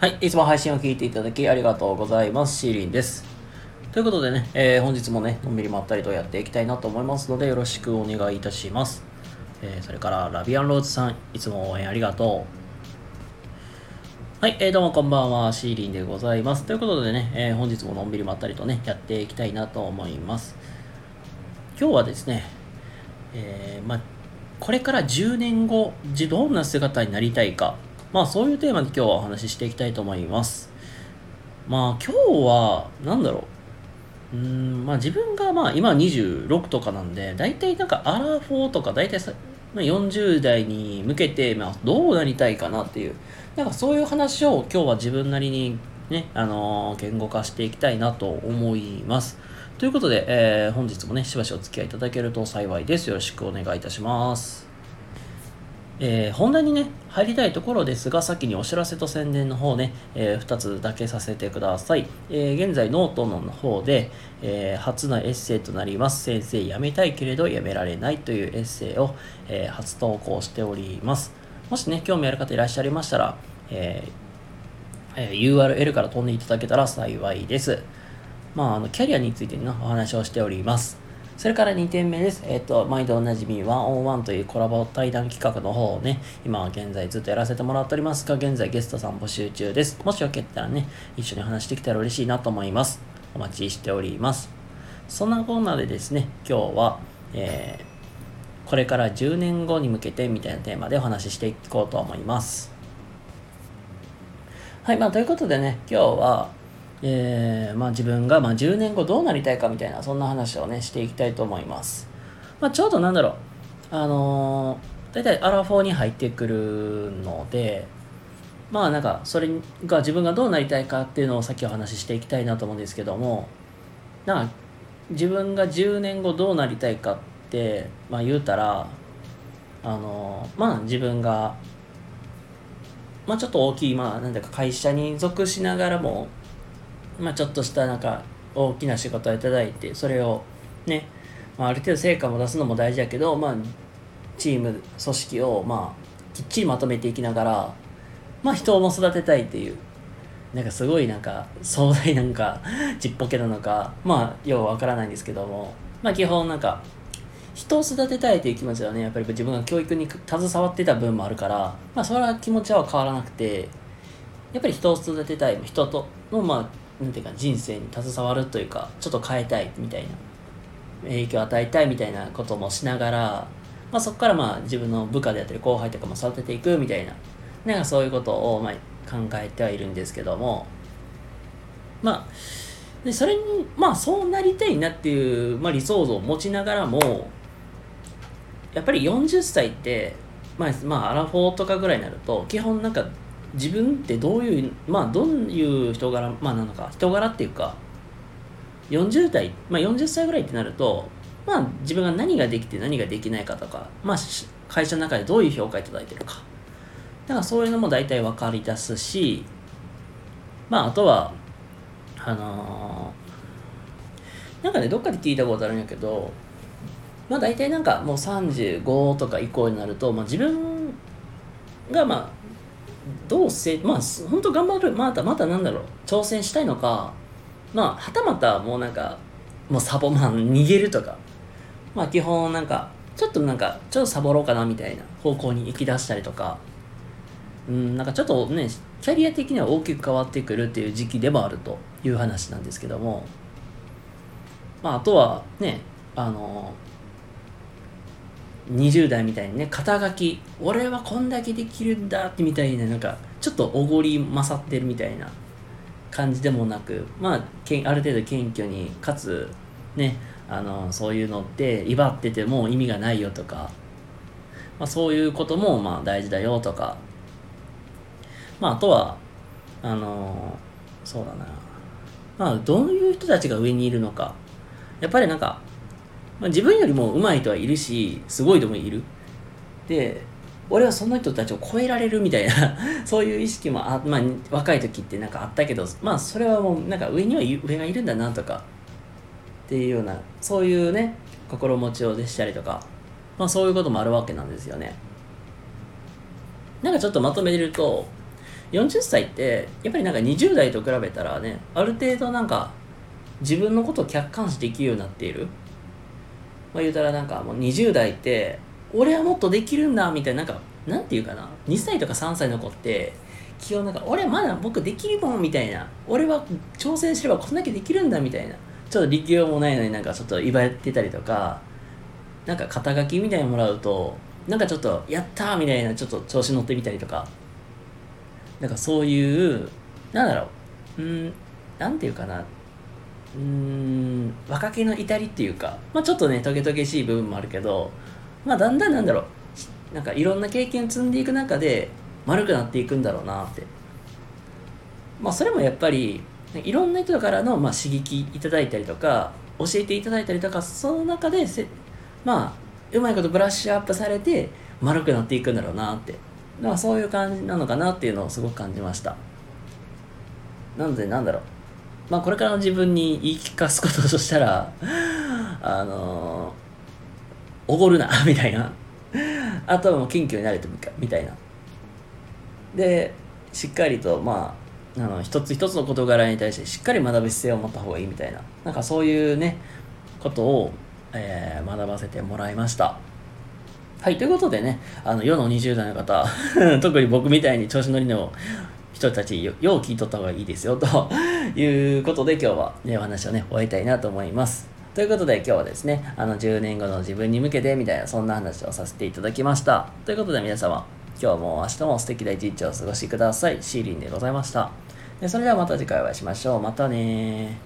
はい、いつも配信を聞いていただきありがとうございます。シーリンです。ということでね、えー本日もね、のんびりまったりとやっていきたいなと思いますので、よろしくお願いいたします。えーそれから、ラビアンローズさん、いつも応援ありがとう。はい、えーどうもこんばんは、シーリンでございます。ということでね、えー本日ものんびりまったりとね、やっていきたいなと思います。今日はですね、えーま、これから10年後、どんな姿になりたいか、まあそういうテーマで今日はお話ししていきたいと思います。まあ今日は、なんだろう。うーん、まあ自分がまあ今26とかなんで、大体なんかアラフォーとか大体さ、ま、40代に向けて、まあどうなりたいかなっていう、なんかそういう話を今日は自分なりにね、あのー言語化していきたいなと思います。ということで、えー本日もね、しばしお付き合いいただけると幸いです。よろしくお願いいたします。えー本題にね、入りたいところですが、先にお知らせと宣伝の方ね、え2つだけさせてください。えー現在、ノートの方で、え初のエッセイとなります、先生辞めたいけれど辞められないというエッセイを、え初投稿しております。もしね、興味ある方いらっしゃいましたら、ええ URL から飛んでいただけたら幸いです。まあ、あの、キャリアについてのお話をしております。それから2点目です。えっ、と、毎度おなじみ、1on1 というコラボ対談企画の方をね、今現在ずっとやらせてもらっておりますが、現在ゲストさん募集中です。もしよけったらね、一緒に話してきたら嬉しいなと思います。お待ちしております。そんなコーナーでですね、今日は、えーこれから10年後に向けてみたいなテーマでお話ししていこうと思います。はい、まあ、ということでね、今日は、えーまあ、自分がまあ10年後どうなりたいかみたいな、そんな話をね、していきたいと思います。まあ、ちょうどなんだろう、あのー、大体アラフォーに入ってくるので、まあなんか、それが自分がどうなりたいかっていうのをさっきお話ししていきたいなと思うんですけども、なんか、自分が10年後どうなりたいかって、まあ言うたら、あのーまあ自分が、まあちょっと大きい、まあなんていうか会社に属しながらも、まあちょっとしたなんか大きな仕事をいただいて、それをね、まあある程度成果も出すのも大事だけど、まあチーム、組織をまあきっちりまとめていきながら、まあ人をも育てたいっていう、なんかすごいなんか壮大なんかちっぽけなのか、まあようわからないんですけども、まあ基本なんか人を育てたいという気持ちはねやっぱり自分が教育に携わってた分もあるからまあそれは気持ちは変わらなくてやっぱり人を育てたい人とのまあなんていうか人生に携わるというかちょっと変えたいみたいな影響を与えたいみたいなこともしながら、まあ、そこからまあ自分の部下であったり後輩とかも育てていくみたいななんかそういうことをまあ考えてはいるんですけどもまあでそれにまあそうなりたいなっていう、まあ、理想像を持ちながらもやっぱり40歳って、まあ、まあ、アラフォーとかぐらいになると、基本なんか、自分ってどういう、まあ、どういう人柄、まあ、なのか、人柄っていうか、40代、まあ、40歳ぐらいってなると、まあ、自分が何ができて何ができないかとか、まあ、会社の中でどういう評価いただいてるか。だからそういうのも大体分かり出すし、まあ、あとは、あのーなんかね、どっかで聞いたことあるんやけど、まあ大体なんかもう35とか以降になると、まあ、自分がまあどうせまあ本当頑張るまたまたなんだろう挑戦したいのかまあはたまたもうなんかもうサボマン逃げるとかまあ基本なんかちょっとなんかちょっとサボろうかなみたいな方向に行き出したりとかうんなんかちょっとねキャリア的には大きく変わってくるっていう時期でもあるという話なんですけどもまああとはねあの20代みたいにね肩書き。俺はこんだけできるんだってみたいななんかちょっとおごり勝ってるみたいな。感じでもなくまあけある程度謙虚にかつねあのそういうのって威張ってても意味がないよとか、まあ、そういうこともまあ大事だよとか。まああとはあのそうだな。まあどういう人たちが上にいるのか。やっぱりなんかまあ、自分よりも上手い人はいるしすごい人もいる。で俺はその人たちを超えられるみたいな そういう意識もあ、まあ、若い時ってなんかあったけどまあそれはもうなんか上には上がいるんだなとかっていうようなそういうね心持ちをでしたりとかまあそういうこともあるわけなんですよね。なんかちょっとまとめると40歳ってやっぱりなんか20代と比べたらねある程度なんか自分のことを客観視できるようになっている。まあ言うたらなんかもう20代って俺はもっとできるんだみたいななんかなんていうかな2歳とか3歳の子って基本なんか俺まだ僕できるもんみたいな俺は挑戦すればこんだけできるんだみたいなちょっと力量もないのになんかちょっと威張ってたりとかなんか肩書きみたいにもらうとなんかちょっとやったーみたいなちょっと調子乗ってみたりとかなんかそういうなんだろううんなんていうかなうん若気の至りっていうか、まあ、ちょっとねトゲトゲしい部分もあるけど、まあ、だんだんなんだろうなんかいろんな経験積んでいく中で丸くなっていくんだろうなって。まあそれもやっぱりいろんな人からのまあ刺激いただいたりとか教えていただいたりとかその中でせまあうまいことブラッシュアップされて丸くなっていくんだろうなって。だからそういう感じなのかなっていうのをすごく感じました。なのでなんだろう。まあこれからの自分に言い聞かすこととしたらあのおごるな みたいな。あとはもう謙虚になれとみたいな。でしっかりとまああの一つ一つの事柄に対してしっかり学ぶ姿勢を持った方がいいみたいな。なんかそういうねことを、えー、学ばせてもらいました。はいということでねあの世の20代の方 特に僕みたいに調子乗りの人たちよよう聞いとった方がいいですよと いうことで今日はねお話をね終えたいなと思いますということで今日はですねあの10年後の自分に向けてみたいなそんな話をさせていただきましたということで皆様今日も明日も素敵な一日をお過ごしください。シーリンでございました。でそれではまた次回お会いしましょう。またね